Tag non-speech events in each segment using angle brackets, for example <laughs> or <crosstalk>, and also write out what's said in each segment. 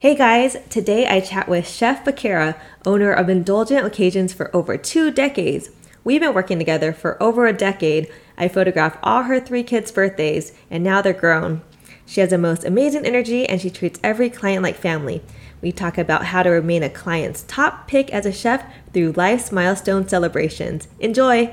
Hey guys, today I chat with Chef Vakira, owner of Indulgent Occasions for over two decades. We've been working together for over a decade. I photographed all her three kids' birthdays, and now they're grown. She has the most amazing energy and she treats every client like family. We talk about how to remain a client's top pick as a chef through life's milestone celebrations. Enjoy!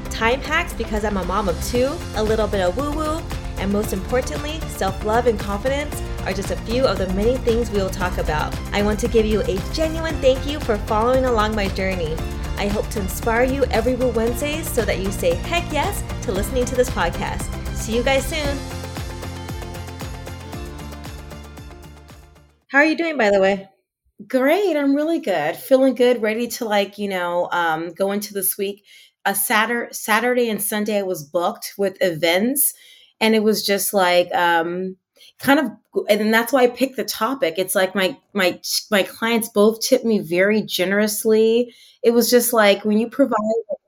time hacks because I'm a mom of two, a little bit of woo woo, and most importantly, self love and confidence are just a few of the many things we will talk about. I want to give you a genuine thank you for following along my journey. I hope to inspire you every Woo Wednesdays so that you say heck yes to listening to this podcast. See you guys soon. How are you doing, by the way? Great. I'm really good. Feeling good, ready to like, you know, um, go into this week a Saturday, Saturday and Sunday I was booked with events, and it was just like um, kind of, and that's why I picked the topic. It's like my my my clients both tipped me very generously. It was just like when you provide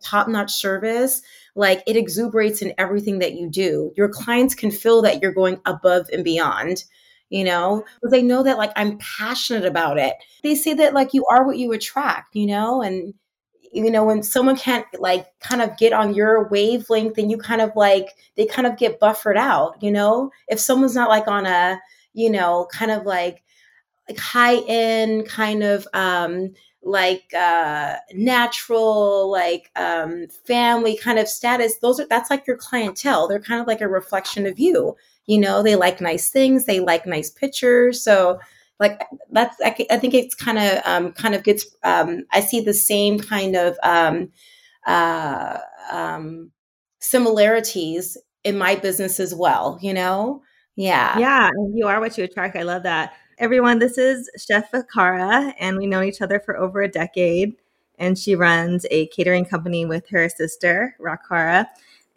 top notch service, like it exuberates in everything that you do. Your clients can feel that you're going above and beyond you know they know that like i'm passionate about it they say that like you are what you attract you know and you know when someone can't like kind of get on your wavelength then you kind of like they kind of get buffered out you know? If someone's not like on a you know kind of like like high end kind of um like uh natural like um family kind of status those are that's like your clientele. They're kind of like a reflection of you you know? They like nice things. They like nice pictures. So like that's I, I think it's kind of um, kind of gets um, I see the same kind of um, uh, um, similarities in my business as well. You know, yeah, yeah. You are what you attract. I love that. Everyone, this is Chef Vakira, and we know each other for over a decade. And she runs a catering company with her sister, Rakira.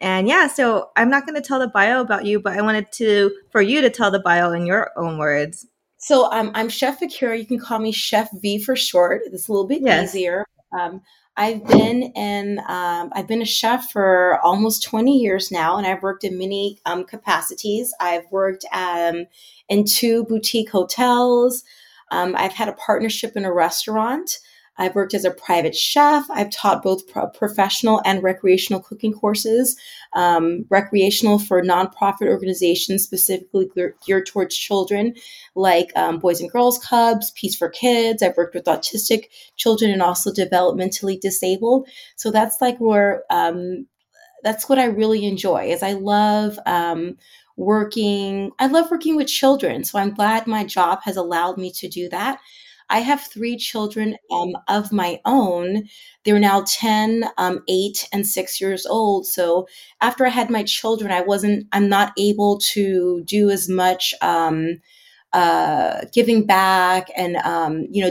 And yeah, so I'm not going to tell the bio about you, but I wanted to for you to tell the bio in your own words. So um, I'm Chef Vakira. You can call me Chef V for short. It's a little bit yes. easier. Um, I've been in um, I've been a chef for almost 20 years now, and I've worked in many um, capacities. I've worked um, in two boutique hotels. Um, I've had a partnership in a restaurant. I've worked as a private chef. I've taught both pro- professional and recreational cooking courses, um, recreational for nonprofit organizations specifically geared towards children, like um, Boys and Girls Clubs, Peace for Kids. I've worked with autistic children and also developmentally disabled. So that's like where um, that's what I really enjoy. Is I love um, working. I love working with children. So I'm glad my job has allowed me to do that. I have three children um, of my own. They're now 10, um, 8, and 6 years old. So after I had my children, I wasn't, I'm not able to do as much. Um, uh, giving back and um, you know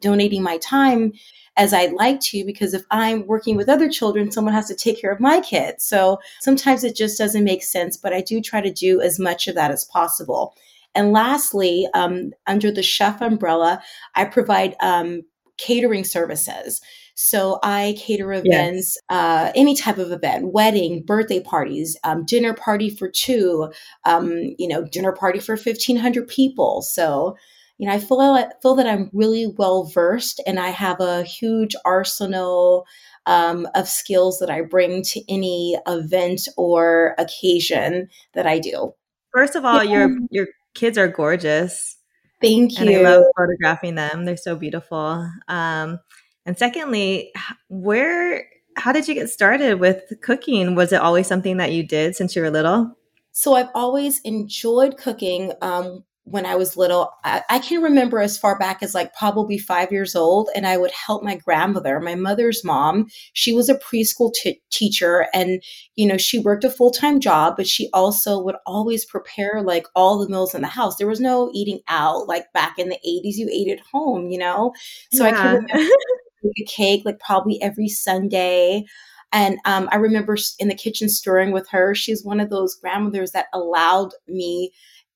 donating my time as I'd like to because if I'm working with other children, someone has to take care of my kids. So sometimes it just doesn't make sense, but I do try to do as much of that as possible. And lastly, um, under the chef umbrella, I provide um, catering services. So I cater events, yes. uh, any type of event, wedding, birthday parties, um, dinner party for two, um, you know, dinner party for 1500 people. So, you know, I feel, feel that I'm really well versed and I have a huge arsenal um, of skills that I bring to any event or occasion that I do. First of all, yeah. you're, you're kids are gorgeous. Thank you. And I love photographing them. They're so beautiful. Um, and secondly, where how did you get started with cooking? Was it always something that you did since you were little? So I've always enjoyed cooking. Um, when I was little. I, I, can remember as far back as like probably five years old, and I would help my grandmother, my mother's mom. She was a preschool t- teacher, and you know she worked a full time job, but she also would always prepare like all the meals in the house. There was no eating out like back in the eighties. You ate at home, you know. So yeah. I can remember a cake like probably every Sunday. And um, I remember in the kitchen stirring with her. She's one of those grandmothers that allowed me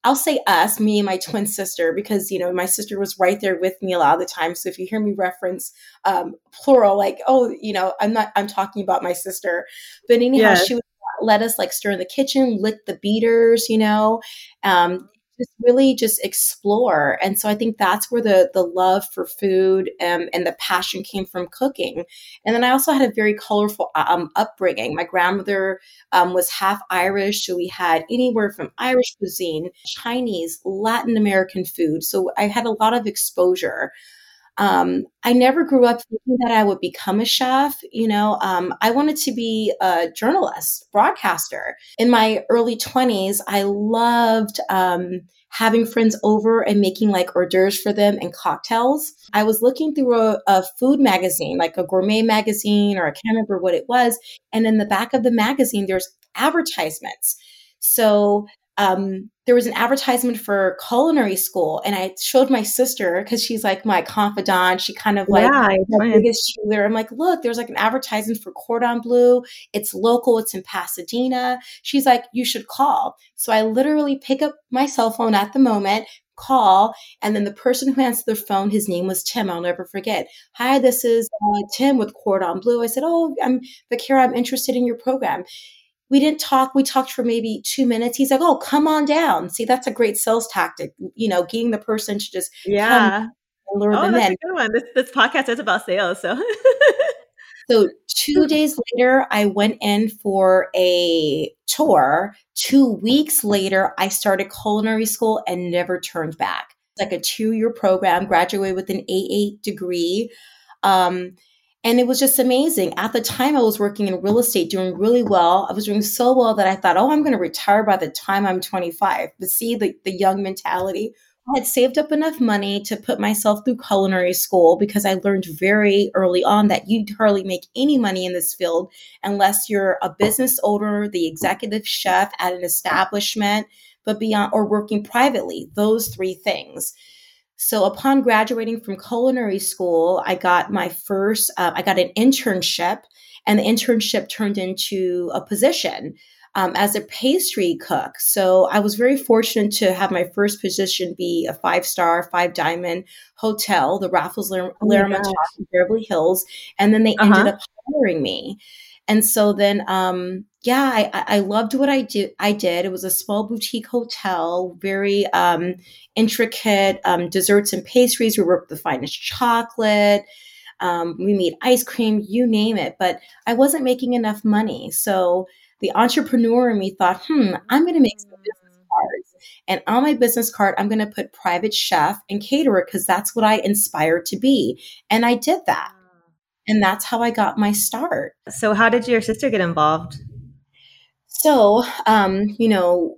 I'll say us, me and my twin sister, because you know my sister was right there with me a lot of the time. So if you hear me reference um, plural, like oh, you know, I'm not, I'm talking about my sister. But anyhow, yes. she would let us like stir in the kitchen, lick the beaters, you know, um, just really just explore. And so I think that's where the the love for food um, and the passion came from cooking. And then I also had a very colorful um, upbringing. My grandmother um, was half Irish, so we had anywhere from Irish cuisine, Chinese, Latin American food. So I had a lot of exposure. Um, I never grew up thinking that I would become a chef. You know, um, I wanted to be a journalist, broadcaster. In my early 20s, I loved um, having friends over and making like hors d'oeuvres for them and cocktails. I was looking through a, a food magazine, like a gourmet magazine, or I can't remember what it was. And in the back of the magazine, there's advertisements. So um, there was an advertisement for culinary school, and I showed my sister because she's like my confidant. She kind of like yeah, my biggest cheerleader. I'm like, look, there's like an advertisement for cordon bleu. It's local. It's in Pasadena. She's like, you should call. So I literally pick up my cell phone at the moment, call and then the person who answered the phone his name was tim i'll never forget hi this is uh, tim with cordon bleu i said oh i'm Vakira, i'm interested in your program we didn't talk. We talked for maybe two minutes. He's like, "Oh, come on down." See, that's a great sales tactic. You know, getting the person to just yeah. lure oh, them that's in. a good one. This this podcast is about sales, so. so <laughs> two days later, I went in for a tour. Two weeks later, I started culinary school and never turned back. It's Like a two year program, graduated with an AA degree. Um, and it was just amazing. At the time, I was working in real estate, doing really well. I was doing so well that I thought, oh, I'm going to retire by the time I'm 25. But see, the, the young mentality. I had saved up enough money to put myself through culinary school because I learned very early on that you hardly make any money in this field unless you're a business owner, the executive chef at an establishment, but beyond, or working privately, those three things. So upon graduating from culinary school, I got my first, uh, I got an internship, and the internship turned into a position um, as a pastry cook. So I was very fortunate to have my first position be a five star, five diamond hotel, the Raffles oh L'Ermitage oh in Beverly Hills, and then they uh-huh. ended up hiring me. And so then, um, yeah, I, I loved what I did. I did. It was a small boutique hotel, very um, intricate um, desserts and pastries. We worked with the finest chocolate. Um, we made ice cream, you name it. But I wasn't making enough money. So the entrepreneur in me thought, hmm, I'm going to make some business cards. And on my business card, I'm going to put private chef and caterer because that's what I inspired to be. And I did that. And that's how I got my start. So, how did your sister get involved? So, um, you know,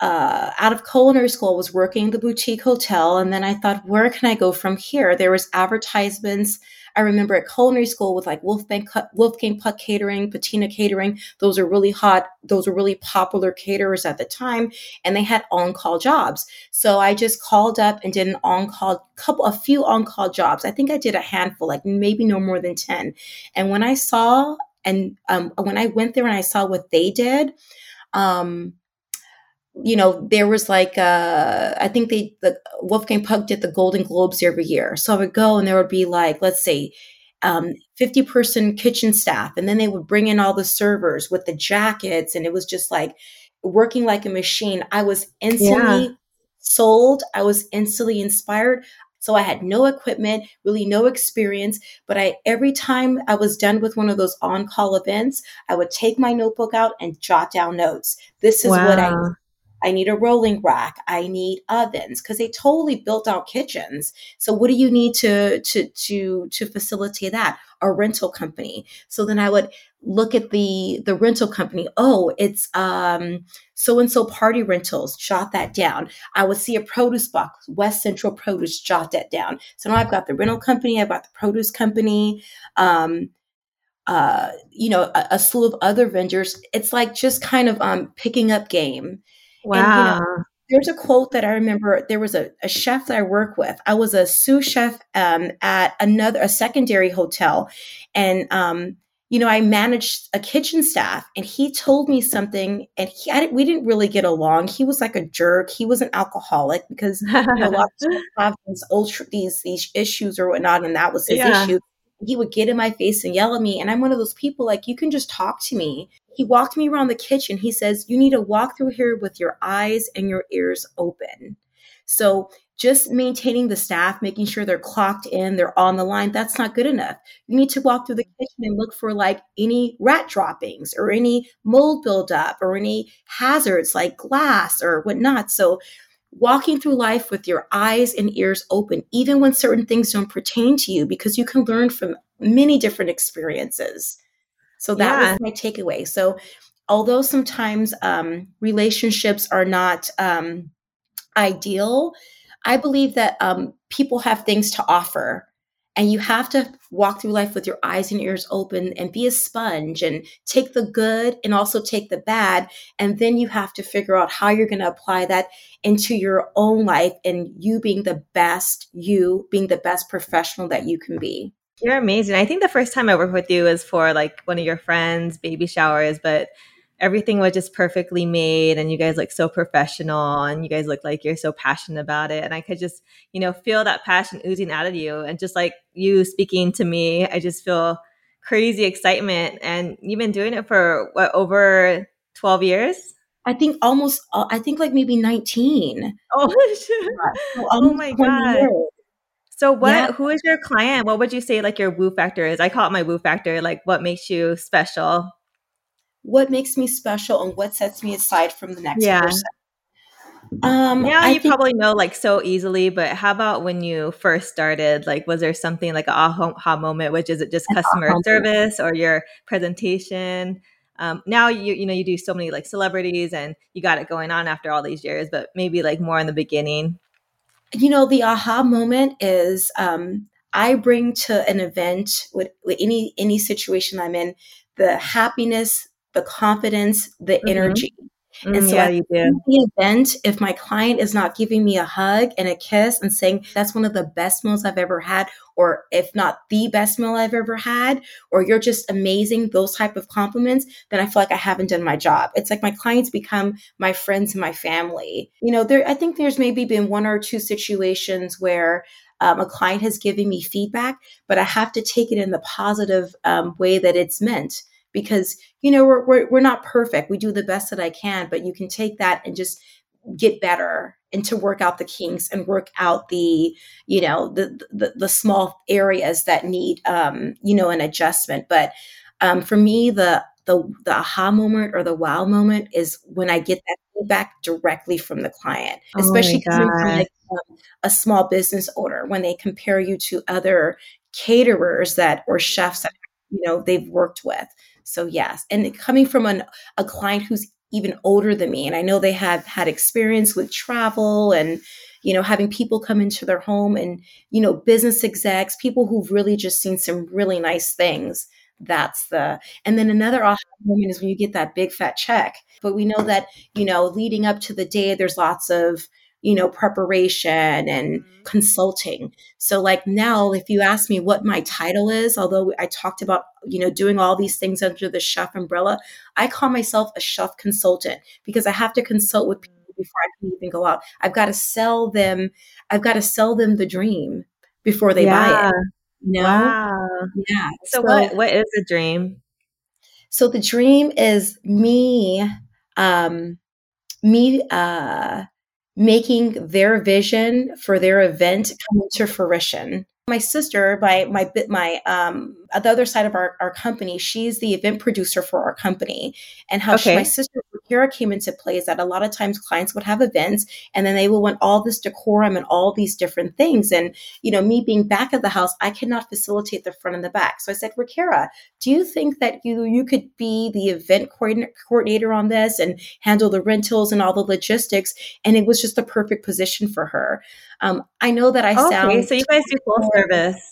uh, out of culinary school, was working the boutique hotel, and then I thought, where can I go from here? There was advertisements I remember at culinary school with like Wolfgang, Wolfgang Puck Catering, Patina Catering. Those are really hot. Those are really popular caterers at the time, and they had on-call jobs. So I just called up and did an on-call couple, a few on-call jobs. I think I did a handful, like maybe no more than ten. And when I saw and um, when I went there and I saw what they did, um, you know, there was like, uh, I think they, the Wolfgang Puck did the Golden Globes every year. So I would go and there would be like, let's say, um, 50 person kitchen staff. And then they would bring in all the servers with the jackets. And it was just like working like a machine. I was instantly yeah. sold. I was instantly inspired. So I had no equipment, really no experience, but I every time I was done with one of those on-call events, I would take my notebook out and jot down notes. This is wow. what I I need a rolling rack. I need ovens because they totally built out kitchens. So what do you need to to to to facilitate that? A rental company. So then I would look at the the rental company. Oh, it's um so and so party rentals. Jot that down. I would see a produce box, West Central Produce. Jot that down. So now I've got the rental company. I've got the produce company. Um, uh, you know, a, a, slew of other vendors. It's like just kind of um, picking up game. Wow. And, you know, there's a quote that I remember. There was a, a chef that I work with. I was a sous chef um, at another a secondary hotel, and um, you know, I managed a kitchen staff, and he told me something, and he I, we didn't really get along. He was like a jerk. He was an alcoholic because you know, lots of <laughs> have these ultra these these issues or whatnot, and that was his yeah. issue he would get in my face and yell at me. And I'm one of those people like, you can just talk to me. He walked me around the kitchen. He says, You need to walk through here with your eyes and your ears open. So just maintaining the staff, making sure they're clocked in, they're on the line, that's not good enough. You need to walk through the kitchen and look for like any rat droppings or any mold buildup or any hazards like glass or whatnot. So walking through life with your eyes and ears open, even when certain things don't pertain to you, because you can learn from many different experiences. So that yeah. was my takeaway. So, although sometimes um, relationships are not um, ideal, I believe that um, people have things to offer and you have to walk through life with your eyes and ears open and be a sponge and take the good and also take the bad. And then you have to figure out how you're going to apply that into your own life and you being the best, you being the best professional that you can be. You're amazing. I think the first time I worked with you was for like one of your friends' baby showers, but everything was just perfectly made and you guys look so professional and you guys look like you're so passionate about it. And i could just you know feel that passion oozing out of you. And just like you speaking to me i just feel crazy excitement. And you've been doing it for what over 12 years? I think almost uh, i think like maybe 19 oh, <laughs> oh my god. years. So what yeah. who is your client what would you say like your woo factor is i call it my woo factor like what makes you special what makes me special and what sets me aside from the next yeah. person. Um, yeah, you think- probably know like so easily, but how about when you first started? Like, was there something like a aha moment, which is it just customer service or your presentation? Um, now you you know you do so many like celebrities and you got it going on after all these years, but maybe like more in the beginning. You know, the aha moment is um, I bring to an event with, with any any situation I'm in the happiness, the confidence, the mm-hmm. Mm, and so yeah, you do. the event, if my client is not giving me a hug and a kiss and saying that's one of the best meals I've ever had, or if not the best meal I've ever had, or you're just amazing, those type of compliments, then I feel like I haven't done my job. It's like my clients become my friends and my family. You know, there I think there's maybe been one or two situations where um, a client has given me feedback, but I have to take it in the positive um, way that it's meant because you know we're, we're we're not perfect. We do the best that i can but you can take that and just get better and to work out the kinks and work out the you know the the, the small areas that need um you know an adjustment. But um for me the the the aha moment or the wow moment is when i get that feedback directly from the client oh especially from like, um, a small business owner. When they compare you to other caterers that or chefs that you know they've worked with so yes, and coming from an, a client who's even older than me, and I know they have had experience with travel and you know having people come into their home and you know business execs, people who've really just seen some really nice things. That's the and then another aha moment is when you get that big fat check. But we know that you know leading up to the day, there's lots of you know, preparation and mm-hmm. consulting. So, like now, if you ask me what my title is, although I talked about, you know, doing all these things under the chef umbrella, I call myself a chef consultant because I have to consult with people before I can even go out. I've got to sell them, I've got to sell them the dream before they yeah. buy it. You know? Wow. Yeah. So, so what what is a dream? So the dream is me, um, me uh making their vision for their event come to fruition. My sister, my my my um at the other side of our, our company, she's the event producer for our company. And how okay. she, my sister Rakira came into play is that a lot of times clients would have events and then they will want all this decorum and all these different things. And, you know, me being back of the house, I cannot facilitate the front and the back. So I said, Rakira, do you think that you you could be the event coordinator on this and handle the rentals and all the logistics? And it was just the perfect position for her. Um, I know that I okay, sound so you guys do full service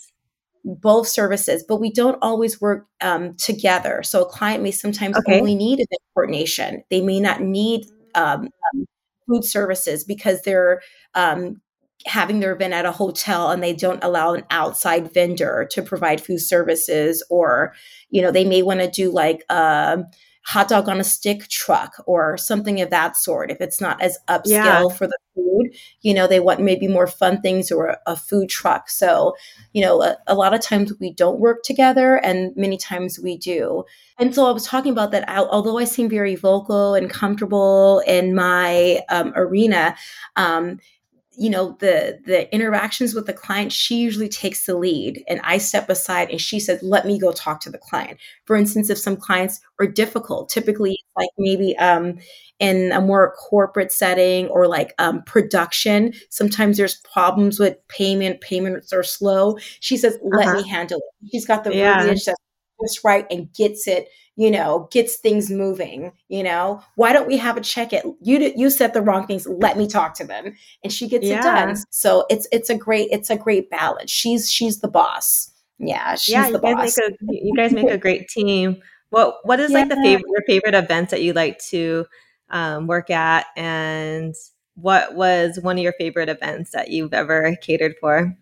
both services, but we don't always work um, together. So a client may sometimes okay. only need event coordination. They may not need um, um, food services because they're um, having their event at a hotel and they don't allow an outside vendor to provide food services, or you know they may want to do like a um, hot dog on a stick truck or something of that sort. If it's not as upscale yeah. for the food, you know, they want maybe more fun things or a, a food truck. So, you know, a, a, lot of times we don't work together and many times we do. And so I was talking about that, although I seem very vocal and comfortable in my um, arena, um, you know the the interactions with the client she usually takes the lead and i step aside and she says let me go talk to the client for instance if some clients are difficult typically like maybe um, in a more corporate setting or like um, production sometimes there's problems with payment payments are slow she says let uh-huh. me handle it she's got the yeah. verbiage that's just right and gets it you know, gets things moving, you know, why don't we have a check it? You you said the wrong things. Let me talk to them. And she gets yeah. it done. So it's it's a great it's a great balance. She's she's the boss. Yeah, she's yeah, the boss. A, you guys make a <laughs> great team. What what is yeah. like the favorite your favorite events that you like to um, work at and what was one of your favorite events that you've ever catered for?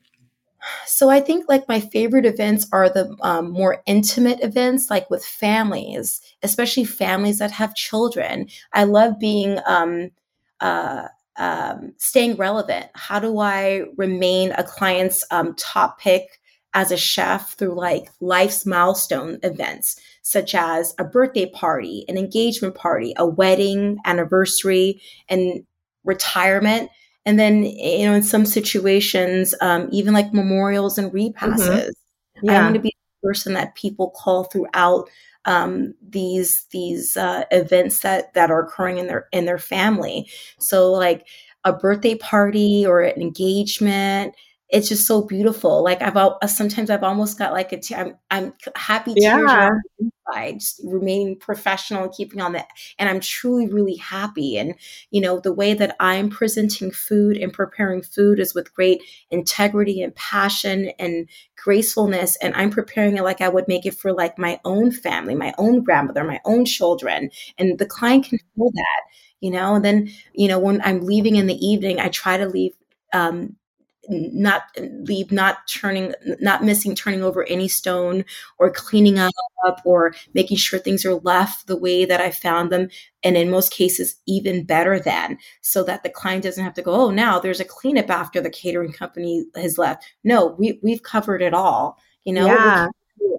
So I think like my favorite events are the um, more intimate events, like with families, especially families that have children. I love being um, uh, um, staying relevant. How do I remain a client's um, top pick as a chef through like life's milestone events, such as a birthday party, an engagement party, a wedding, anniversary, and retirement and then you know in some situations um, even like memorials and repasses mm-hmm. yeah. i want to be the person that people call throughout um, these these uh, events that that are occurring in their in their family so like a birthday party or an engagement it's just so beautiful. Like I've sometimes I've almost got like a te- I'm I'm happy tears yeah. inside, just remaining professional and keeping on that. And I'm truly really happy. And you know the way that I'm presenting food and preparing food is with great integrity and passion and gracefulness. And I'm preparing it like I would make it for like my own family, my own grandmother, my own children. And the client can feel that you know and then you know when i'm leaving in the evening i try to leave um, not leave not turning not missing turning over any stone or cleaning up or making sure things are left the way that i found them and in most cases even better than so that the client doesn't have to go oh now there's a cleanup after the catering company has left no we, we've covered it all you know yeah.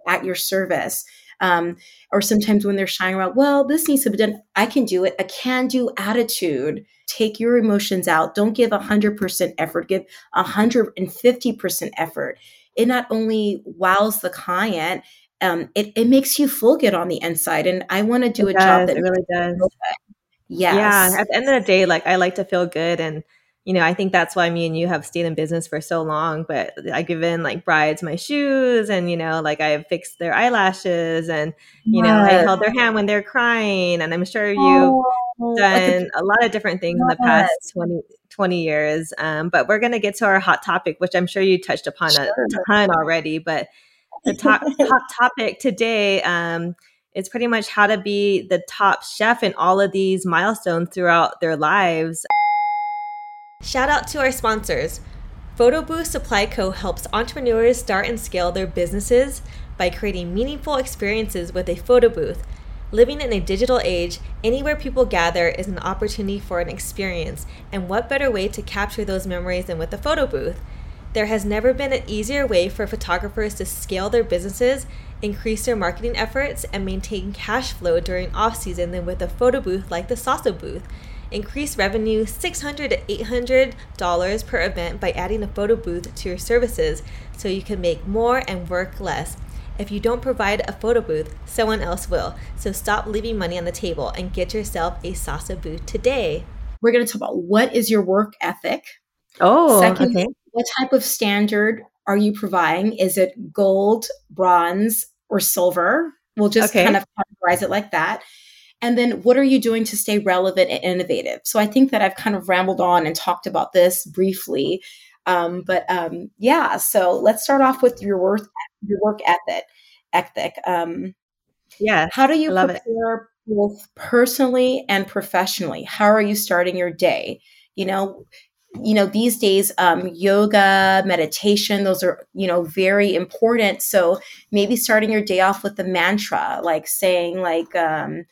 at your service um, or sometimes when they're shying around, well, this needs to be done. I can do it. A can do attitude. Take your emotions out. Don't give 100% effort, give 150% effort. It not only wows the client, um, it, it makes you feel good on the inside. And I want to do it a does, job that really does. Yes. Yeah. At the end of the day, like I like to feel good and you know, I think that's why me and you have stayed in business for so long. But I give in like brides my shoes, and you know, like I have fixed their eyelashes, and you know, I held their hand when they're crying. And I'm sure you've oh, done a lot of different things in the past 20, 20 years. Um, but we're gonna get to our hot topic, which I'm sure you touched upon sure. a ton already. But the top hot <laughs> topic today. Um, is pretty much how to be the top chef in all of these milestones throughout their lives. Shout out to our sponsors. PhotoBooth Supply Co. helps entrepreneurs start and scale their businesses by creating meaningful experiences with a photo booth. Living in a digital age, anywhere people gather is an opportunity for an experience, and what better way to capture those memories than with a photo booth? There has never been an easier way for photographers to scale their businesses, increase their marketing efforts, and maintain cash flow during off season than with a photo booth like the Salsa booth. Increase revenue 600 to $800 per event by adding a photo booth to your services so you can make more and work less. If you don't provide a photo booth, someone else will. So stop leaving money on the table and get yourself a Salsa booth today. We're going to talk about what is your work ethic? Oh, Second, okay. what type of standard are you providing? Is it gold, bronze, or silver? We'll just okay. kind of categorize it like that. And then what are you doing to stay relevant and innovative? So I think that I've kind of rambled on and talked about this briefly. Um, but um, yeah, so let's start off with your work your work ethic. Ethic. Um, yeah. How do you prepare it. both personally and professionally? How are you starting your day? You know, you know these days um, yoga meditation those are you know very important so maybe starting your day off with a mantra like saying like um,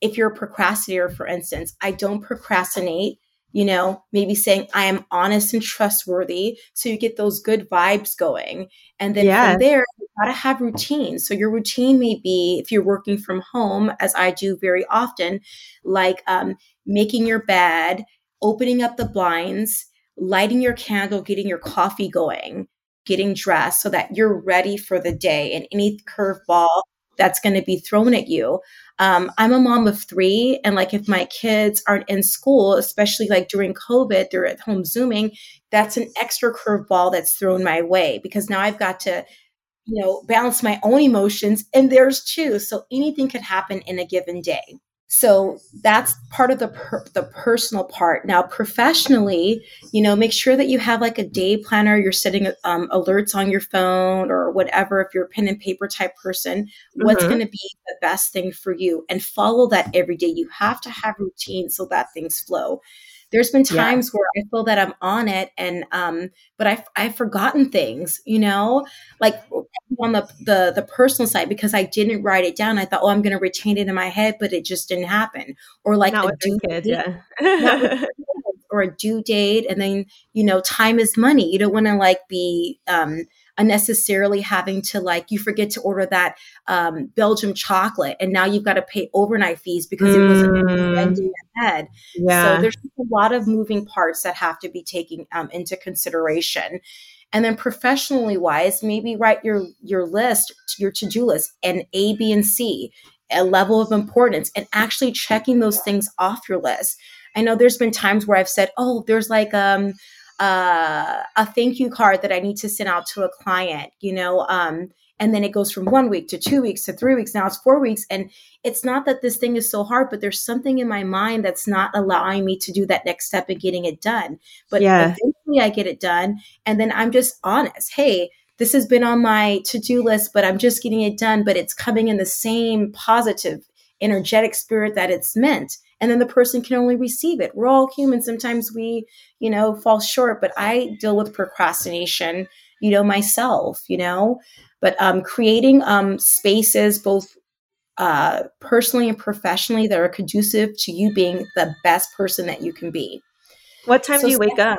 if you're a procrastinator for instance i don't procrastinate you know maybe saying i am honest and trustworthy so you get those good vibes going and then yeah. from there you got to have routine so your routine may be if you're working from home as i do very often like um, making your bed opening up the blinds, lighting your candle, getting your coffee going, getting dressed so that you're ready for the day and any curveball that's going to be thrown at you. Um, I'm a mom of three, and like if my kids aren't in school, especially like during COVID, they're at home Zooming, that's an extra curveball that's thrown my way because now I've got to, you know, balance my own emotions and theirs too. So anything could happen in a given day. So that's part of the per- the personal part. Now, professionally, you know, make sure that you have like a day planner. You're setting um, alerts on your phone or whatever. If you're a pen and paper type person, mm-hmm. what's going to be the best thing for you, and follow that every day. You have to have routine so that things flow there's been times yeah. where I feel that I'm on it and um but I've I've forgotten things, you know, like on the the the personal side because I didn't write it down. I thought, oh, I'm gonna retain it in my head, but it just didn't happen. Or like Not a due date, yeah. <laughs> or a due date, and then you know, time is money. You don't want to like be um unnecessarily having to like you forget to order that um, Belgium chocolate and now you've got to pay overnight fees because mm. it wasn't ahead. Yeah. So there's a lot of moving parts that have to be taken um, into consideration. And then professionally wise, maybe write your your list, your to-do list, and A, B, and C, a level of importance, and actually checking those things off your list. I know there's been times where I've said, "Oh, there's like um, uh, a thank you card that I need to send out to a client, you know, um, and then it goes from one week to two weeks to three weeks. Now it's four weeks. And it's not that this thing is so hard, but there's something in my mind that's not allowing me to do that next step and getting it done. But yeah. eventually I get it done. And then I'm just honest. Hey, this has been on my to do list, but I'm just getting it done. But it's coming in the same positive, energetic spirit that it's meant and then the person can only receive it. We're all human. Sometimes we, you know, fall short, but I deal with procrastination, you know, myself, you know, but um, creating um, spaces both uh, personally and professionally that are conducive to you being the best person that you can be. What time so do you wake up?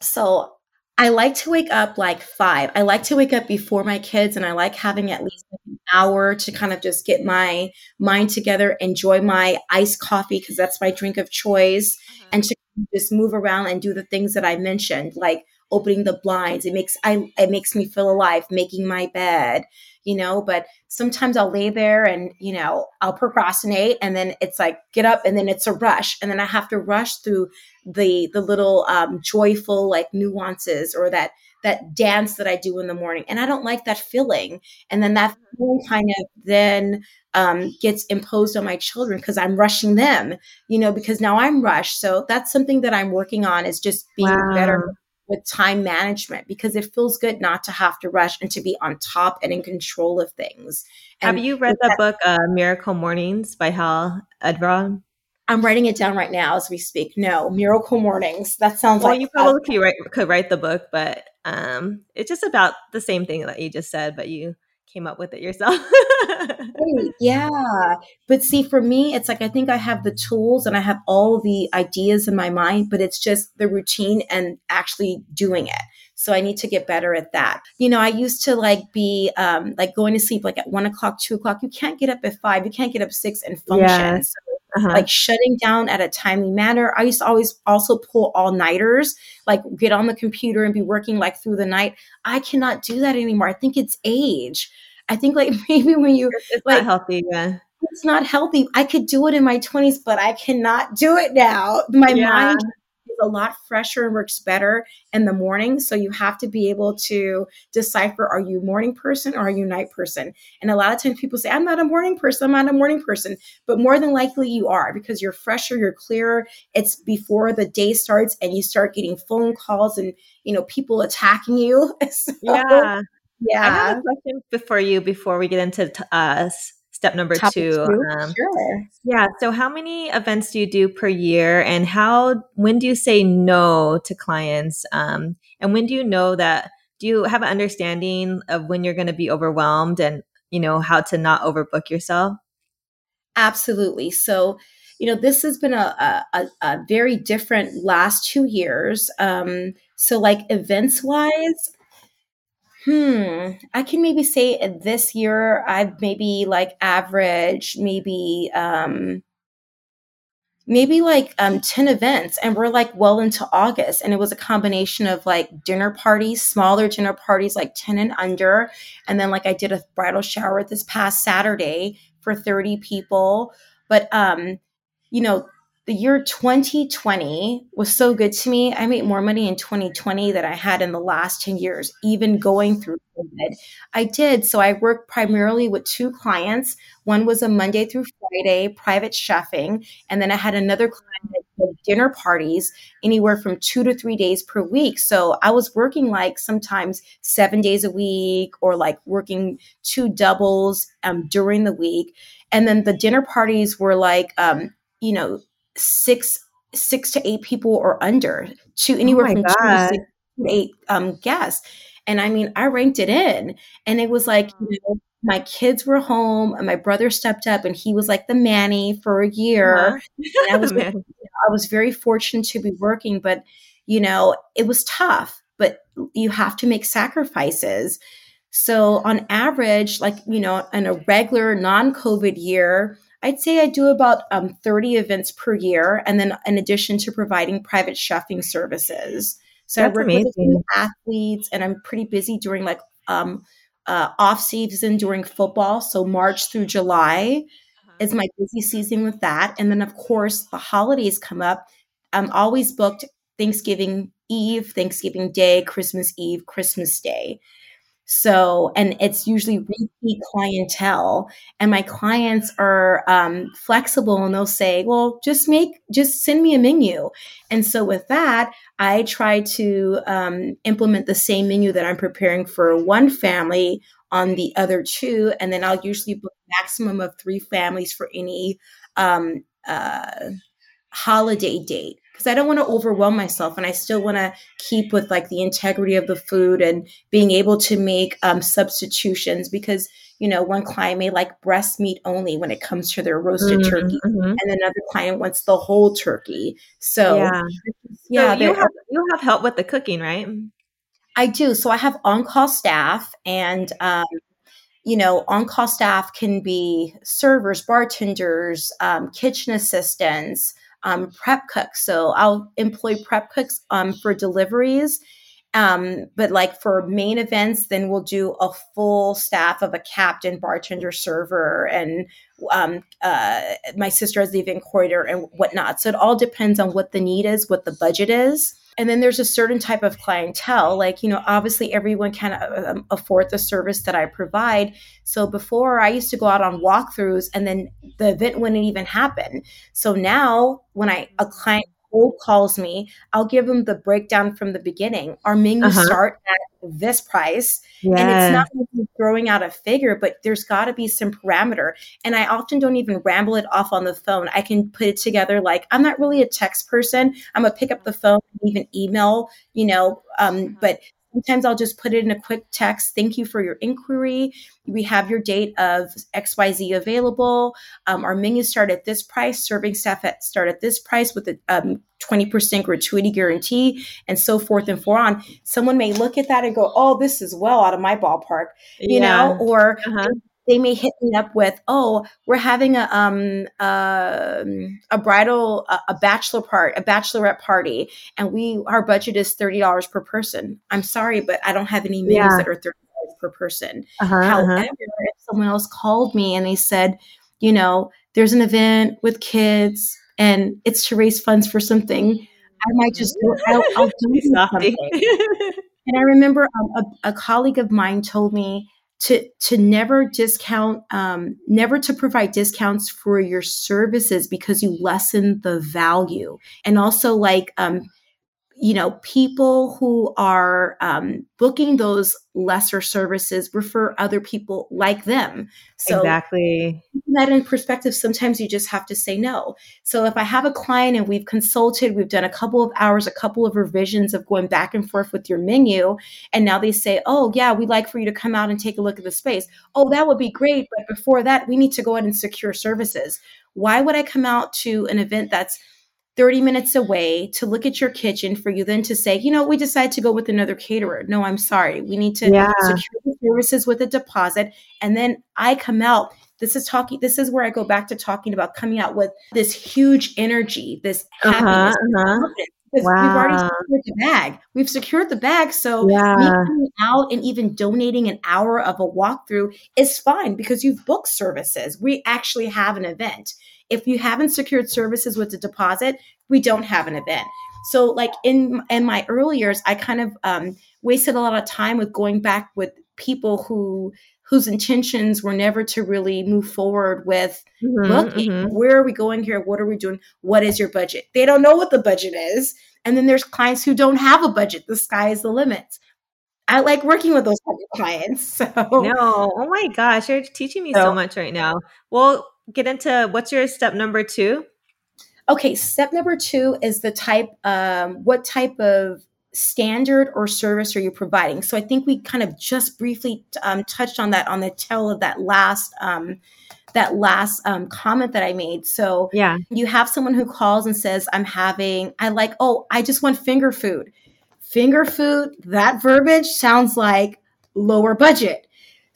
So I like to wake up like five. I like to wake up before my kids, and I like having at least an hour to kind of just get my mind together, enjoy my iced coffee because that's my drink of choice, mm-hmm. and to just move around and do the things that I mentioned, like opening the blinds. It makes I it makes me feel alive, making my bed, you know. But sometimes I'll lay there and you know I'll procrastinate, and then it's like get up, and then it's a rush, and then I have to rush through the the little um, joyful like nuances or that that dance that I do in the morning. And I don't like that feeling. And then that feeling kind of then um, gets imposed on my children because I'm rushing them, you know, because now I'm rushed. So that's something that I'm working on is just being wow. better with time management because it feels good not to have to rush and to be on top and in control of things. And Have you read the book uh, Miracle Mornings by Hal Elrod? I'm writing it down right now as we speak. No, Miracle Mornings. That sounds well, like you probably could write, could write the book, but um, it's just about the same thing that you just said, but you came up with it yourself. <laughs> yeah. But see, for me, it's like I think I have the tools and I have all the ideas in my mind, but it's just the routine and actually doing it. So I need to get better at that. You know, I used to like be um, like going to sleep like at one o'clock, two o'clock. You can't get up at five. You can't get up six and function. So uh-huh. like shutting down at a timely manner. I used to always also pull all nighters, like get on the computer and be working like through the night. I cannot do that anymore. I think it's age. I think like <laughs> maybe when you it's like not healthy, yeah. It's not healthy. I could do it in my 20s, but I cannot do it now. My yeah. mind a lot fresher and works better in the morning. So you have to be able to decipher are you morning person or are you night person? And a lot of times people say, I'm not a morning person, I'm not a morning person. But more than likely you are because you're fresher, you're clearer. It's before the day starts and you start getting phone calls and you know people attacking you. <laughs> so, yeah. Yeah. I have a question before you before we get into us uh, step number Top two. two? Um, sure. Yeah. So, how many events do you do per year, and how when do you say no to clients? Um, and when do you know that? Do you have an understanding of when you're going to be overwhelmed, and you know how to not overbook yourself? Absolutely. So, you know, this has been a, a, a very different last two years. Um, so, like events wise, Hmm. I can maybe say this year I've maybe like average maybe um maybe like um 10 events and we're like well into August and it was a combination of like dinner parties, smaller dinner parties like 10 and under and then like I did a bridal shower this past Saturday for 30 people. But um you know, the year 2020 was so good to me. I made more money in 2020 than I had in the last 10 years, even going through COVID. I did. So I worked primarily with two clients. One was a Monday through Friday private chefing. And then I had another client that did dinner parties anywhere from two to three days per week. So I was working like sometimes seven days a week or like working two doubles um, during the week. And then the dinner parties were like, um, you know, six six to eight people or under to oh anywhere oh from God. two to six to eight um, guests. And I mean, I ranked it in, and it was like, you know, my kids were home, and my brother stepped up, and he was like the manny for a year. Uh-huh. I <laughs> was, you know, I was very fortunate to be working, but you know, it was tough. But you have to make sacrifices. So on average, like you know, in a regular non-COVID year, I'd say I do about um, 30 events per year, and then in addition to providing private chefing services. So That's I work amazing. with athletes, and I'm pretty busy during like um, uh, off season during football. So March through July uh-huh. is my busy season with that, and then of course the holidays come up. I'm always booked Thanksgiving Eve, Thanksgiving Day, Christmas Eve, Christmas Day. So, and it's usually repeat clientele. And my clients are um, flexible and they'll say, well, just make, just send me a menu. And so with that, I try to um, implement the same menu that I'm preparing for one family on the other two. And then I'll usually book maximum of three families for any um, uh, holiday date because I don't want to overwhelm myself and I still want to keep with like the integrity of the food and being able to make um, substitutions because you know one client may like breast meat only when it comes to their roasted mm-hmm, turkey mm-hmm. and another client wants the whole turkey. So yeah, yeah so you, have, you have help with the cooking right? I do. So I have on-call staff and um, you know, on call staff can be servers, bartenders, um, kitchen assistants, um, prep cooks. So I'll employ prep cooks um, for deliveries. Um, but like for main events, then we'll do a full staff of a captain, bartender, server, and um, uh, my sister as the event coordinator and whatnot. So it all depends on what the need is, what the budget is and then there's a certain type of clientele like you know obviously everyone can uh, um, afford the service that i provide. So before i used to go out on walkthroughs and then the event wouldn't even happen. So now when i a client cold calls me, I'll give them the breakdown from the beginning. Our menus uh-huh. start at this price. Yes. And it's not like throwing out a figure, but there's got to be some parameter. And I often don't even ramble it off on the phone. I can put it together like I'm not really a text person. I'm a pick up the phone and even email, you know, um, but Sometimes I'll just put it in a quick text. Thank you for your inquiry. We have your date of XYZ available. Um, our menus start at this price. Serving staff at, start at this price with a um, 20% gratuity guarantee and so forth and for on. Someone may look at that and go, oh, this is well out of my ballpark, you yeah. know, or uh-huh they may hit me up with, "Oh, we're having a um uh, a bridal a, a bachelor part a bachelorette party, and we our budget is thirty dollars per person." I'm sorry, but I don't have any menus yeah. that are thirty dollars per person. Uh-huh, uh-huh. However, uh-huh. if someone else called me and they said, you know, there's an event with kids and it's to raise funds for something, I might just I'll, I'll <laughs> do something. and I remember um, a, a colleague of mine told me to to never discount um, never to provide discounts for your services because you lessen the value. And also like um, you know, people who are um, booking those lesser services refer other people like them. So exactly that in perspective, sometimes you just have to say no. So if I have a client and we've consulted, we've done a couple of hours, a couple of revisions of going back and forth with your menu, and now they say, "Oh yeah, we'd like for you to come out and take a look at the space." Oh, that would be great, but before that, we need to go ahead and secure services. Why would I come out to an event that's 30 minutes away to look at your kitchen for you then to say, you know, we decided to go with another caterer. No, I'm sorry. We need to yeah. secure the services with a deposit. And then I come out. This is talking, this is where I go back to talking about coming out with this huge energy, this uh-huh, happiness, uh-huh. Because wow. we've already secured the bag. We've secured the bag. So yeah. me coming out and even donating an hour of a walkthrough is fine because you've booked services. We actually have an event. If you haven't secured services with a deposit, we don't have an event. So, like in in my early years, I kind of um, wasted a lot of time with going back with people who whose intentions were never to really move forward with mm-hmm, looking. mm-hmm. where are we going here? What are we doing? What is your budget? They don't know what the budget is. And then there's clients who don't have a budget. The sky is the limit. I like working with those clients <laughs> so no. Oh my gosh you're teaching me so, so much right now. Well get into what's your step number two? Okay, step number two is the type, um, what type of standard or service are you providing? So I think we kind of just briefly um, touched on that on the tail of that last um, that last um, comment that I made. So yeah, you have someone who calls and says, "I'm having," I like, oh, I just want finger food. Finger food. That verbiage sounds like lower budget.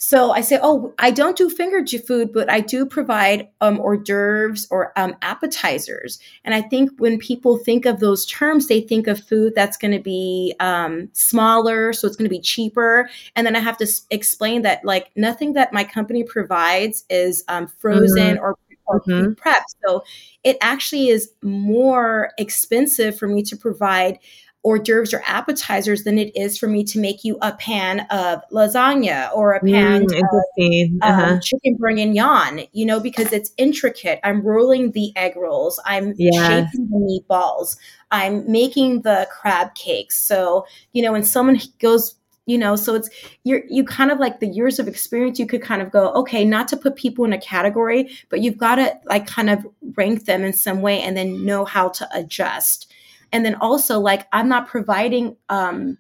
So I say, oh, I don't do finger food, but I do provide um, hors d'oeuvres or um, appetizers. And I think when people think of those terms, they think of food that's going to be um, smaller, so it's going to be cheaper. And then I have to s- explain that like nothing that my company provides is um, frozen mm-hmm. or or mm-hmm. prep. So it actually is more expensive for me to provide hors d'oeuvres or appetizers than it is for me to make you a pan of lasagna or a pan mm, of um, uh-huh. um, chicken bourguignon, you know, because it's intricate. I'm rolling the egg rolls, I'm yeah. shaping the meatballs, I'm making the crab cakes. So, you know, when someone goes you know so it's you're you kind of like the years of experience you could kind of go okay not to put people in a category but you've got to like kind of rank them in some way and then know how to adjust and then also like i'm not providing um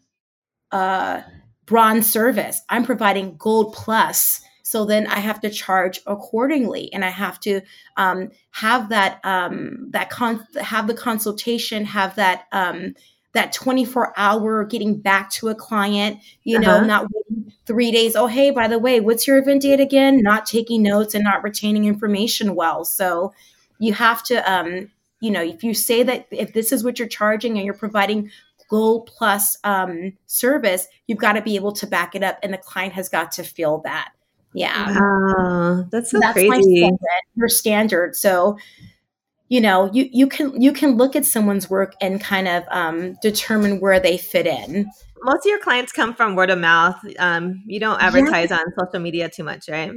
uh bronze service. I'm providing gold plus. So then i have to charge accordingly. And i have to um, have that um, that con- have the consultation have that um, that 24 hour getting back to a client you know uh-huh. not waiting three days. Oh hey by the way what's your event date again? Not taking notes and not retaining information well. So you have to um, you know, if you say that if this is what you're charging and you're providing gold plus um, service, you've got to be able to back it up, and the client has got to feel that. Yeah, that's so that's crazy. your standard. So, you know, you you can you can look at someone's work and kind of um, determine where they fit in. Most of your clients come from word of mouth. Um, you don't advertise yeah. on social media too much, right?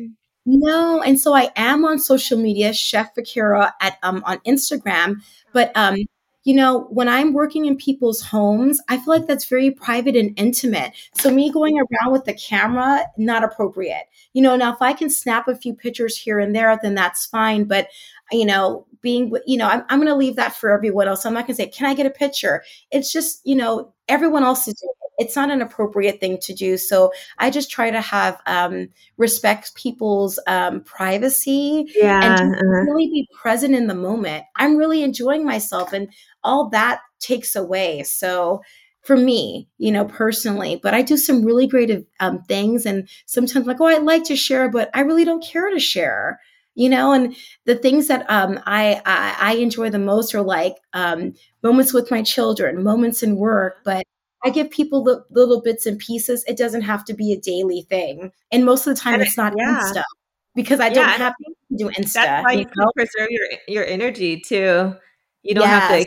No, and so I am on social media, Chef Vakira at um on Instagram, but um you know, when I'm working in people's homes, I feel like that's very private and intimate. So me going around with the camera, not appropriate. You know, now if I can snap a few pictures here and there, then that's fine. But you know, being, you know, I'm, I'm going to leave that for everyone else. I'm not going to say, can I get a picture? It's just, you know, everyone else is doing it. It's not an appropriate thing to do. So I just try to have um, respect people's um, privacy yeah, and uh-huh. really be present in the moment. I'm really enjoying myself, and all that takes away. So for me, you know, personally, but I do some really great um, things, and sometimes like, oh, I'd like to share, but I really don't care to share you know and the things that um, I, I, I enjoy the most are like um, moments with my children moments in work but I give people the little bits and pieces. It doesn't have to be a daily thing. And most of the time, and it's not yeah. Insta because I don't have to do Insta. That's why you, you know? preserve your your energy too. You don't yes. have to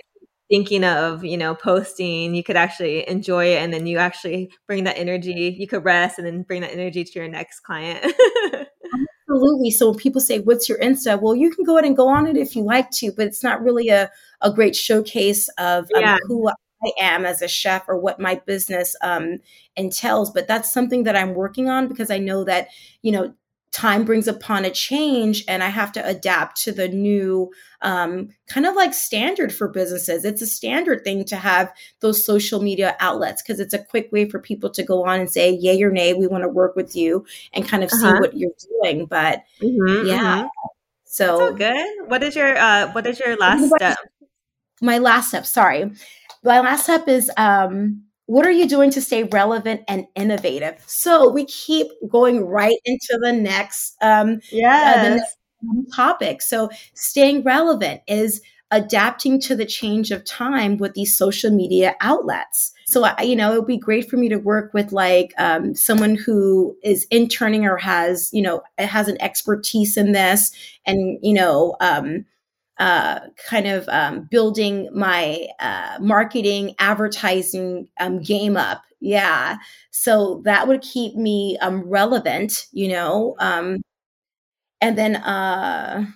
thinking of you know posting you could actually enjoy it and then you actually bring that energy you could rest and then bring that energy to your next client <laughs> absolutely so when people say what's your insta well you can go ahead and go on it if you like to but it's not really a, a great showcase of um, yeah. who I am as a chef or what my business um, entails. But that's something that I'm working on because I know that, you know, time brings upon a change and I have to adapt to the new um, kind of like standard for businesses. It's a standard thing to have those social media outlets because it's a quick way for people to go on and say, yay or nay, we want to work with you and kind of uh-huh. see what you're doing. But mm-hmm, yeah. Mm-hmm. So good. What is your uh what is your last step? My last step, sorry. My last step is um what are you doing to stay relevant and innovative? So we keep going right into the next um yes. Uh, the next topic. So staying relevant is adapting to the change of time with these social media outlets. So, I, you know, it would be great for me to work with like um, someone who is interning or has, you know, has an expertise in this and, you know, um, uh, kind of um, building my uh, marketing, advertising um, game up. Yeah. So that would keep me um, relevant, you know. Um, and then uh,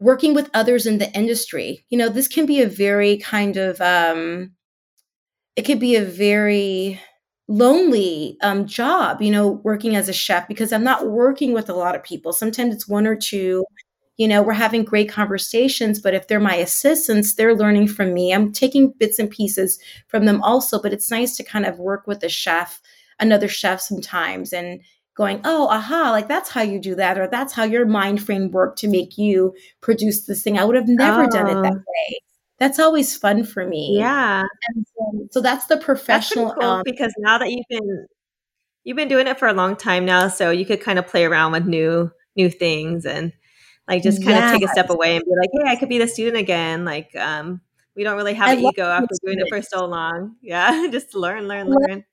working with others in the industry. You know, this can be a very kind of, um, it could be a very lonely um, job, you know, working as a chef because I'm not working with a lot of people. Sometimes it's one or two you know we're having great conversations but if they're my assistants they're learning from me i'm taking bits and pieces from them also but it's nice to kind of work with a chef another chef sometimes and going oh aha like that's how you do that or that's how your mind frame worked to make you produce this thing i would have never oh. done it that oh. way that's always fun for me yeah so, so, that's the professional that's cool um, because now that you've been you've been doing it for a long time now so you could kind of play around with new new things and like just kind yes. of take a step away and be like hey i could be the student again. Like um we don't really have I an ego after doing it for so long. Yeah <laughs> just learn learn learn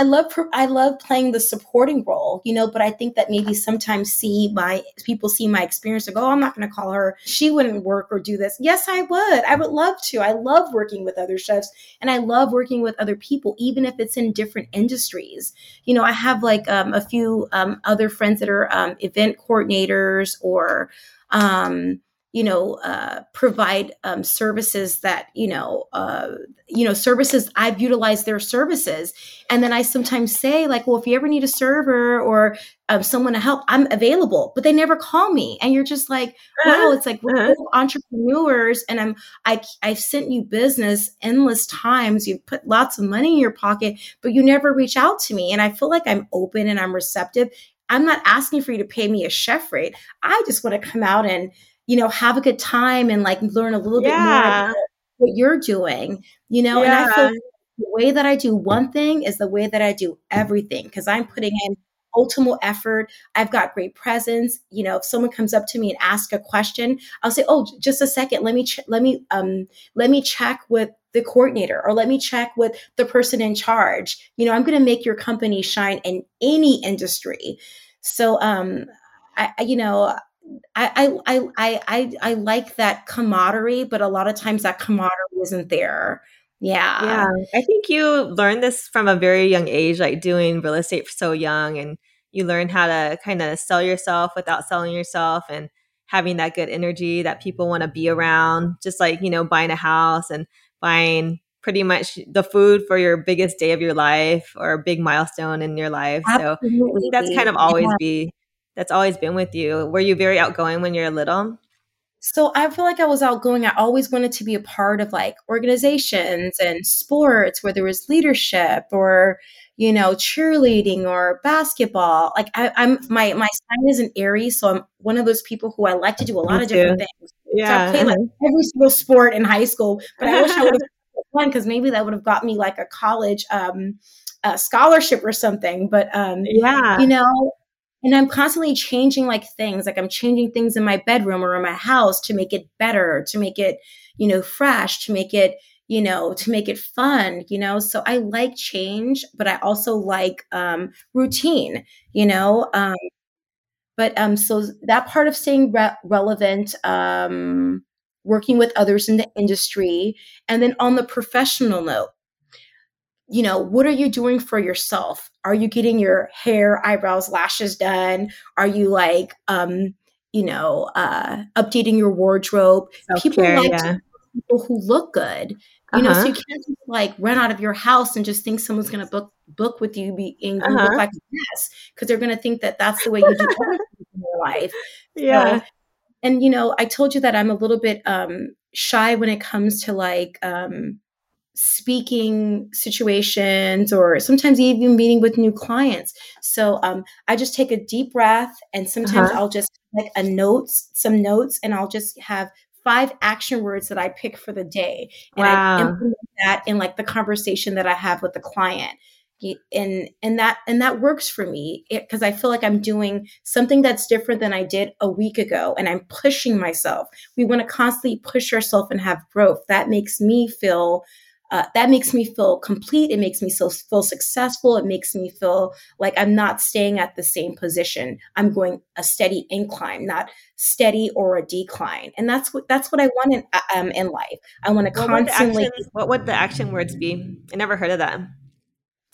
I love I love playing the supporting role, you know, but I think that maybe sometimes see my people see my experience and go, oh, I'm not going to call her. She wouldn't work or do this. Yes, I would. I would love to. I love working with other chefs and I love working with other people, even if it's in different industries. You know, I have like um, a few um, other friends that are um, event coordinators or um, you know uh, provide um, services that you know uh, you know services i've utilized their services. And then i sometimes say like well if you ever need a server or um, someone to help i'm available. But they never call me. And you're just like wow it's like we're uh-huh. entrepreneurs. And i'm I, i've sent you business endless times. You've put lots of money in your pocket but you never reach out to me. And i feel like i'm open and i'm receptive. I'm not asking for you to pay me a chef rate. I just want to come out and, you know, have a good time and like learn a little yeah. bit more what you're doing, you know, yeah. and I feel the way that I do one thing is the way that I do everything because I'm putting in ultimate effort. I've got great presence. You know, if someone comes up to me and asks a question, I'll say, "Oh, just a second. Let me ch- let me um let me check with the coordinator or let me check with the person in charge. You know, I'm going to make your company shine in any industry. So, um, I, you know, I, I, I, I, I like that camaraderie, but a lot of times that camaraderie isn't there. Yeah. Yeah. I think you learn this from a very young age, like doing real estate so young and you learn how to kind of sell yourself without selling yourself and having that good energy that people want to be around, just like, you know, buying a house and buying pretty much the food for your biggest day of your life or a big milestone in your life. Absolutely. So that's kind of always yeah. be that's always been with you. Were you very outgoing when you're little? So I feel like I was outgoing. I always wanted to be a part of like organizations and sports where there was leadership or you know cheerleading or basketball. Like I, am my my sign is an Aries, so I'm one of those people who I like to do a lot Me of different too. things. Yeah, so I played like every single sport in high school, but I wish I would <laughs> have one because maybe that would have got me like a college um, a scholarship or something. But um, yeah, you know, and I'm constantly changing like things. Like I'm changing things in my bedroom or in my house to make it better, to make it you know fresh, to make it you know, to make it fun, you know. So I like change, but I also like um, routine, you know. Um, but um, so that part of staying re- relevant, um, working with others in the industry, and then on the professional note, you know, what are you doing for yourself? Are you getting your hair, eyebrows, lashes done? Are you like, um, you know, uh, updating your wardrobe? Self-care, people like yeah. people who look good. You uh-huh. know, so uh-huh. you can't just like run out of your house and just think someone's going to book book with you be, and uh-huh. look like a mess because they're going to think that that's the way you do everything in your life. Yeah. So, and you know, I told you that I'm a little bit um, shy when it comes to like um, speaking situations or sometimes even meeting with new clients. So um, I just take a deep breath and sometimes uh-huh. I'll just like a notes, some notes, and I'll just have five action words that I pick for the day. And wow. I implement that in like the conversation that I have with the client. And and that and that works for me because I feel like I'm doing something that's different than I did a week ago, and I'm pushing myself. We want to constantly push ourselves and have growth. That makes me feel uh, that makes me feel complete. It makes me so, feel successful. It makes me feel like I'm not staying at the same position. I'm going a steady incline, not steady or a decline. And that's what that's what I want in uh, um, in life. I want to constantly. Actions, what would the action words be? I never heard of that.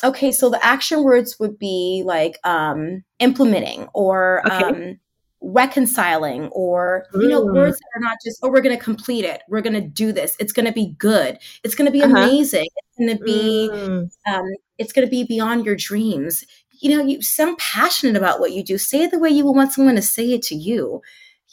Okay, so the action words would be like um, implementing or okay. um, reconciling or you know mm. words that are not just oh we're going to complete it. We're going to do this. It's going to be good. It's going to be uh-huh. amazing. It's going to be mm. um, it's going to be beyond your dreams. You know you sound passionate about what you do. Say it the way you would want someone to say it to you.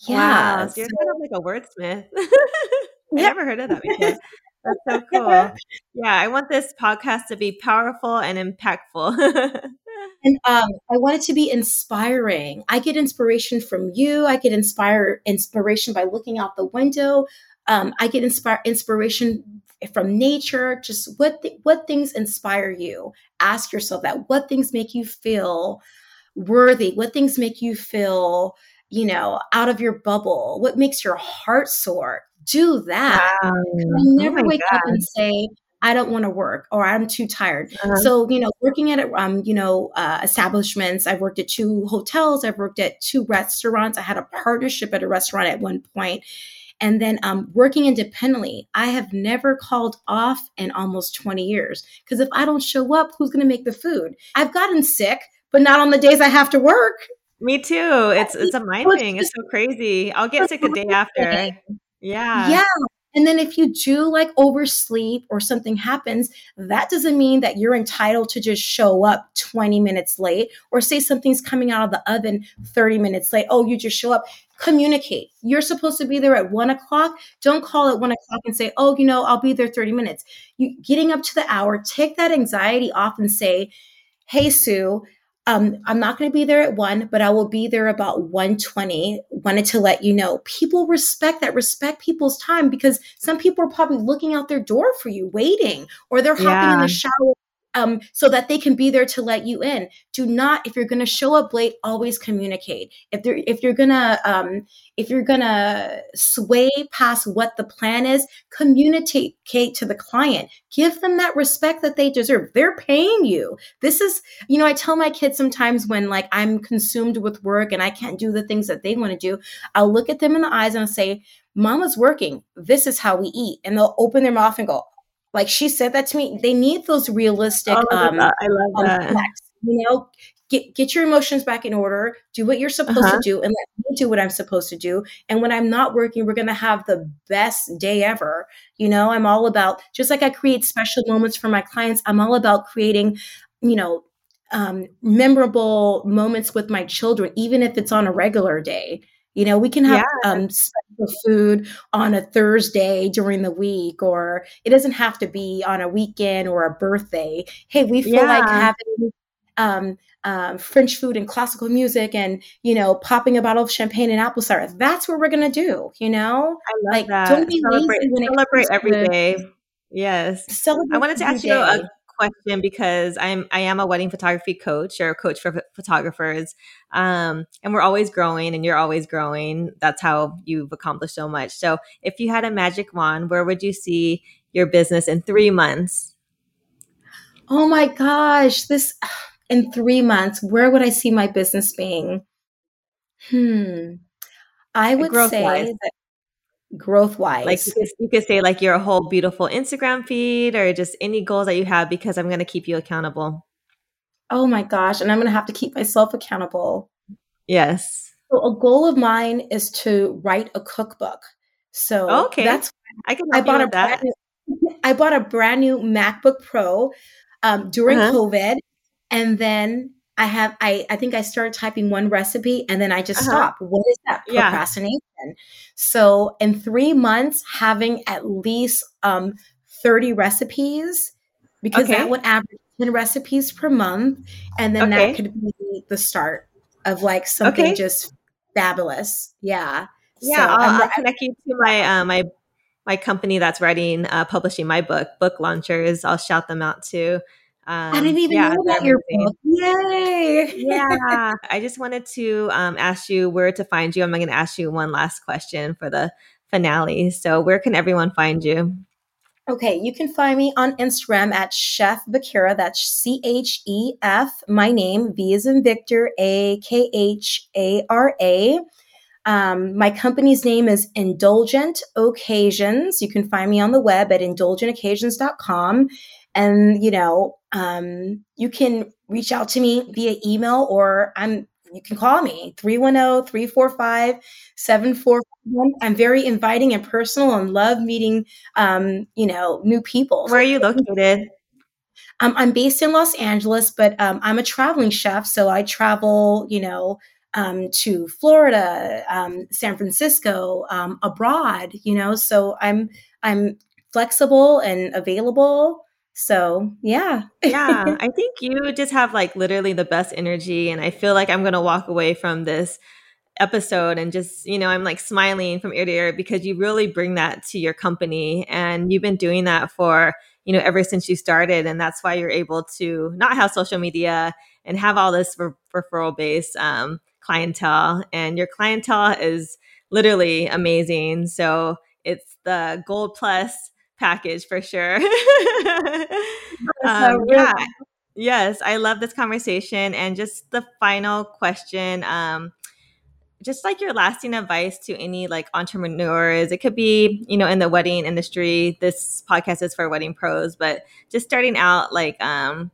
Yeah wow, so you're kind of like a wordsmith. <laughs> I never heard of that before. <laughs> That's so cool. Yeah i want this podcast to be powerful and impactful <laughs> and um, I want it to be inspiring. I get inspiration from you. I get inspire inspiration by looking out the window. Um, I get inspire inspiration from nature. Just what th- what things inspire you? Ask yourself that. What things make you feel worthy? What things make you feel you know out of your bubble? What makes your heart soar? Do that. Wow. I never oh wake God. up and say, I don't want to work or I'm too tired. Uh-huh. So, you know, working at, um, you know, uh, establishments, I've worked at two hotels, I've worked at two restaurants. I had a partnership at a restaurant at one point. And then um, working independently, I have never called off in almost 20 years. Because if I don't show up, who's going to make the food? I've gotten sick, but not on the days I have to work. Me too. It's it's a mind <laughs> thing. It's so crazy. I'll get sick the day after. Yeah. Yeah. And then if you do like oversleep or something happens, that doesn't mean that you're entitled to just show up 20 minutes late or say something's coming out of the oven 30 minutes late. Oh, you just show up. Communicate. You're supposed to be there at one o'clock. Don't call at one o'clock and say, oh, you know, I'll be there 30 minutes. You getting up to the hour, take that anxiety off and say, hey, Sue, um, I'm not going to be there at one, but I will be there about 120. Wanted to let you know. People respect that, respect people's time because some people are probably looking out their door for you, waiting, or they're hopping yeah. in the shower um, so that they can be there to let you in. Do not, if you're going to show up late, always communicate. If they're, if you're gonna, um, if you're gonna sway past what the plan is, communicate to the client. Give them that respect that they deserve. They're paying you. This is, you know, I tell my kids sometimes when like I'm consumed with work and I can't do the things that they want to do, I'll look at them in the eyes and I'll say, Mama's working. This is how we eat. And they'll open their mouth and go, like she said that to me. They need those realistic. Oh, um, I love um, that. Um, you know, get get your emotions back in order. Do what you're supposed uh-huh. to do, and let me do what I'm supposed to do. And when I'm not working, we're gonna have the best day ever. You know, I'm all about just like I create special moments for my clients. I'm all about creating, you know, um, memorable moments with my children, even if it's on a regular day. You know, we can have yeah. um, special food on a Thursday during the week, or it doesn't have to be on a weekend or a birthday. Hey, we feel yeah. like having um, um, French food and classical music and, you know, popping a bottle of champagne and apple cider. That's what we're going to do, you know? i like, that. don't be celebrate, lazy when celebrate every day. Yes. Celebrate I wanted to ask you a question because I'm I am a wedding photography coach or a coach for photographers, um, and we're always growing, and you're always growing. That's how you've accomplished so much. So, if you had a magic wand, where would you see your business in three months? Oh my gosh, this in three months, where would I see my business being? Hmm. I would say that growth wise. Like you could, you could say like your whole beautiful Instagram feed or just any goals that you have because I'm going to keep you accountable. Oh my gosh. And I'm going to have to keep myself accountable. Yes. So a goal of mine is to write a cookbook. So okay. that's I can I bought a brand new, <laughs> I bought a brand new MacBook Pro um, during uh-huh. COVID, and then I have I I think I started typing one recipe and then I just uh-huh. stopped. What is that procrastination? Yeah. So in three months, having at least um, thirty recipes because okay. that would average ten recipes per month, and then okay. that could be the start of like something okay. just fabulous. Yeah. Yeah, so I'll, I'll, connect you to my uh, my my company that's writing uh, publishing my book, Book Launchers. I'll shout them out too. Um, I didn't even yeah, know about your book. Yay! <laughs> yeah, I just wanted to um, ask you where to find you. I'm going to ask you one last question for the finale. So, where can everyone find you? Okay, you can find me on Instagram at Chef Vakira. That's C H E F, my name, V is in Victor, A K H A R A. Um, my company's name is Indulgent Occasions. You can find me on the web at indulgentoccasions.com. And, you know, um, you can reach out to me via email or I'm you can call me 310-345-7451 i'm very inviting and personal and love meeting um, you know new people where are you located um, i'm based in los angeles but um, i'm a traveling chef so i travel you know um, to Florida, um, San Francisco, um, abroad. You know, so I'm I'm flexible and available. So yeah, yeah. I <laughs> think you just have like literally the best energy, and I feel like I'm gonna walk away from this episode and just you know i'm like smiling from ear to ear because you really bring that to your company and you've been doing that for you know ever since you started and that's why you're able to not have social media and have all this re- referral base um, clientele, and your clientele is literally amazing. So it's the gold plus package for sure. <laughs> um, yeah. Yes, I love this conversation. And just the final question, um, just like your lasting advice to any like entrepreneurs, it could be, you know, in the wedding industry. This podcast is for wedding pros, but just starting out, like, um,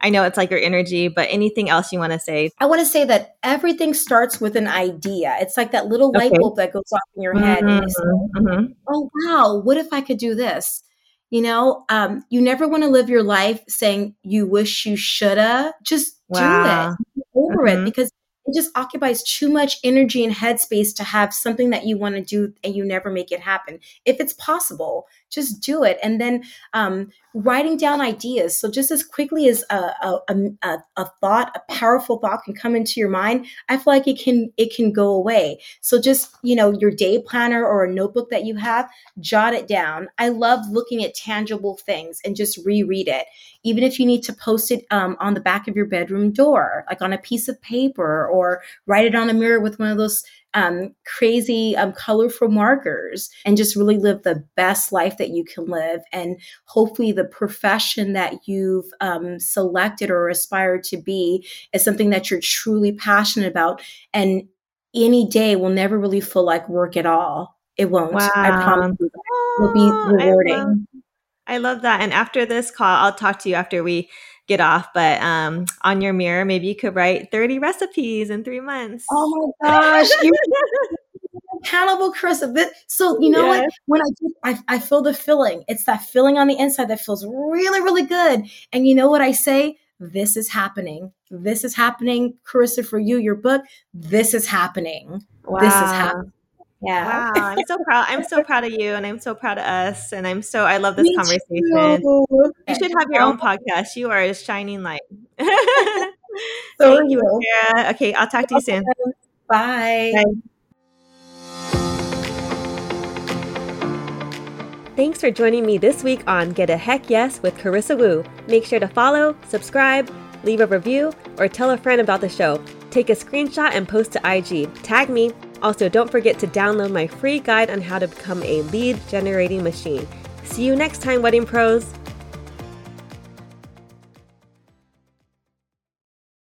I know it's like your energy, but anything else you want to say? I want to say that everything starts with an idea. It's like that little okay. light bulb that goes off in your head. Mm-hmm, you say, mm-hmm, mm-hmm. oh, wow, what if I could do this? You know, um, you never want to live your life saying you wish you shoulda. Just wow. do it. over mm-hmm. it because it just occupies too much energy and headspace to have something that you want to do and you never make it happen. If it's possible, just do it. And then um, writing down ideas. So just as quickly as a, a, a, a, thought, a powerful thought can come into your mind, I feel like it can it can go away. So just you know your day planner or a notebook that you have, jot it down. I love looking at tangible things and just reread it even if you need to post it um, on the back of your bedroom door, like on a piece of paper, or write it on a mirror with one of those um, crazy, um, colorful markers, and just really live the best life that you can live. And hopefully, the profession that you've um, selected or aspired to be is something that you're truly passionate about. And any day will never really feel like work at all. It won't. Wow. I promise you. It will be rewarding. I love that. And after this call, I'll talk to you after we get off. But um, on your mirror, maybe you could write 30 recipes in three months. Oh my gosh. accountable, <laughs> Chris. So you know yes. what? When I do, I, I feel the filling. It's that filling on the inside that feels really, really good. And you know what I say? This is happening. This is happening, Carissa, for you, your book. This is happening. Wow. This is happening. Yeah. Wow. I'm so proud. I'm so proud of you and I'm so proud of us. And I'm so, I love this Me conversation. Too. You should have your own podcast. You are a shining light. so <laughs> <laughs> Thank you, Sarah. Okay. I'll talk to you soon. Bye. Bye. Thanks for joining me this week on Get a Heck Yes with Carissa Wu. Make sure to follow, subscribe, leave a review, or tell a friend about the show. Take a screenshot and post to IG. Tag me also, don't forget to download my free guide on how to become a lead generating machine. See you next time, Wedding Pros.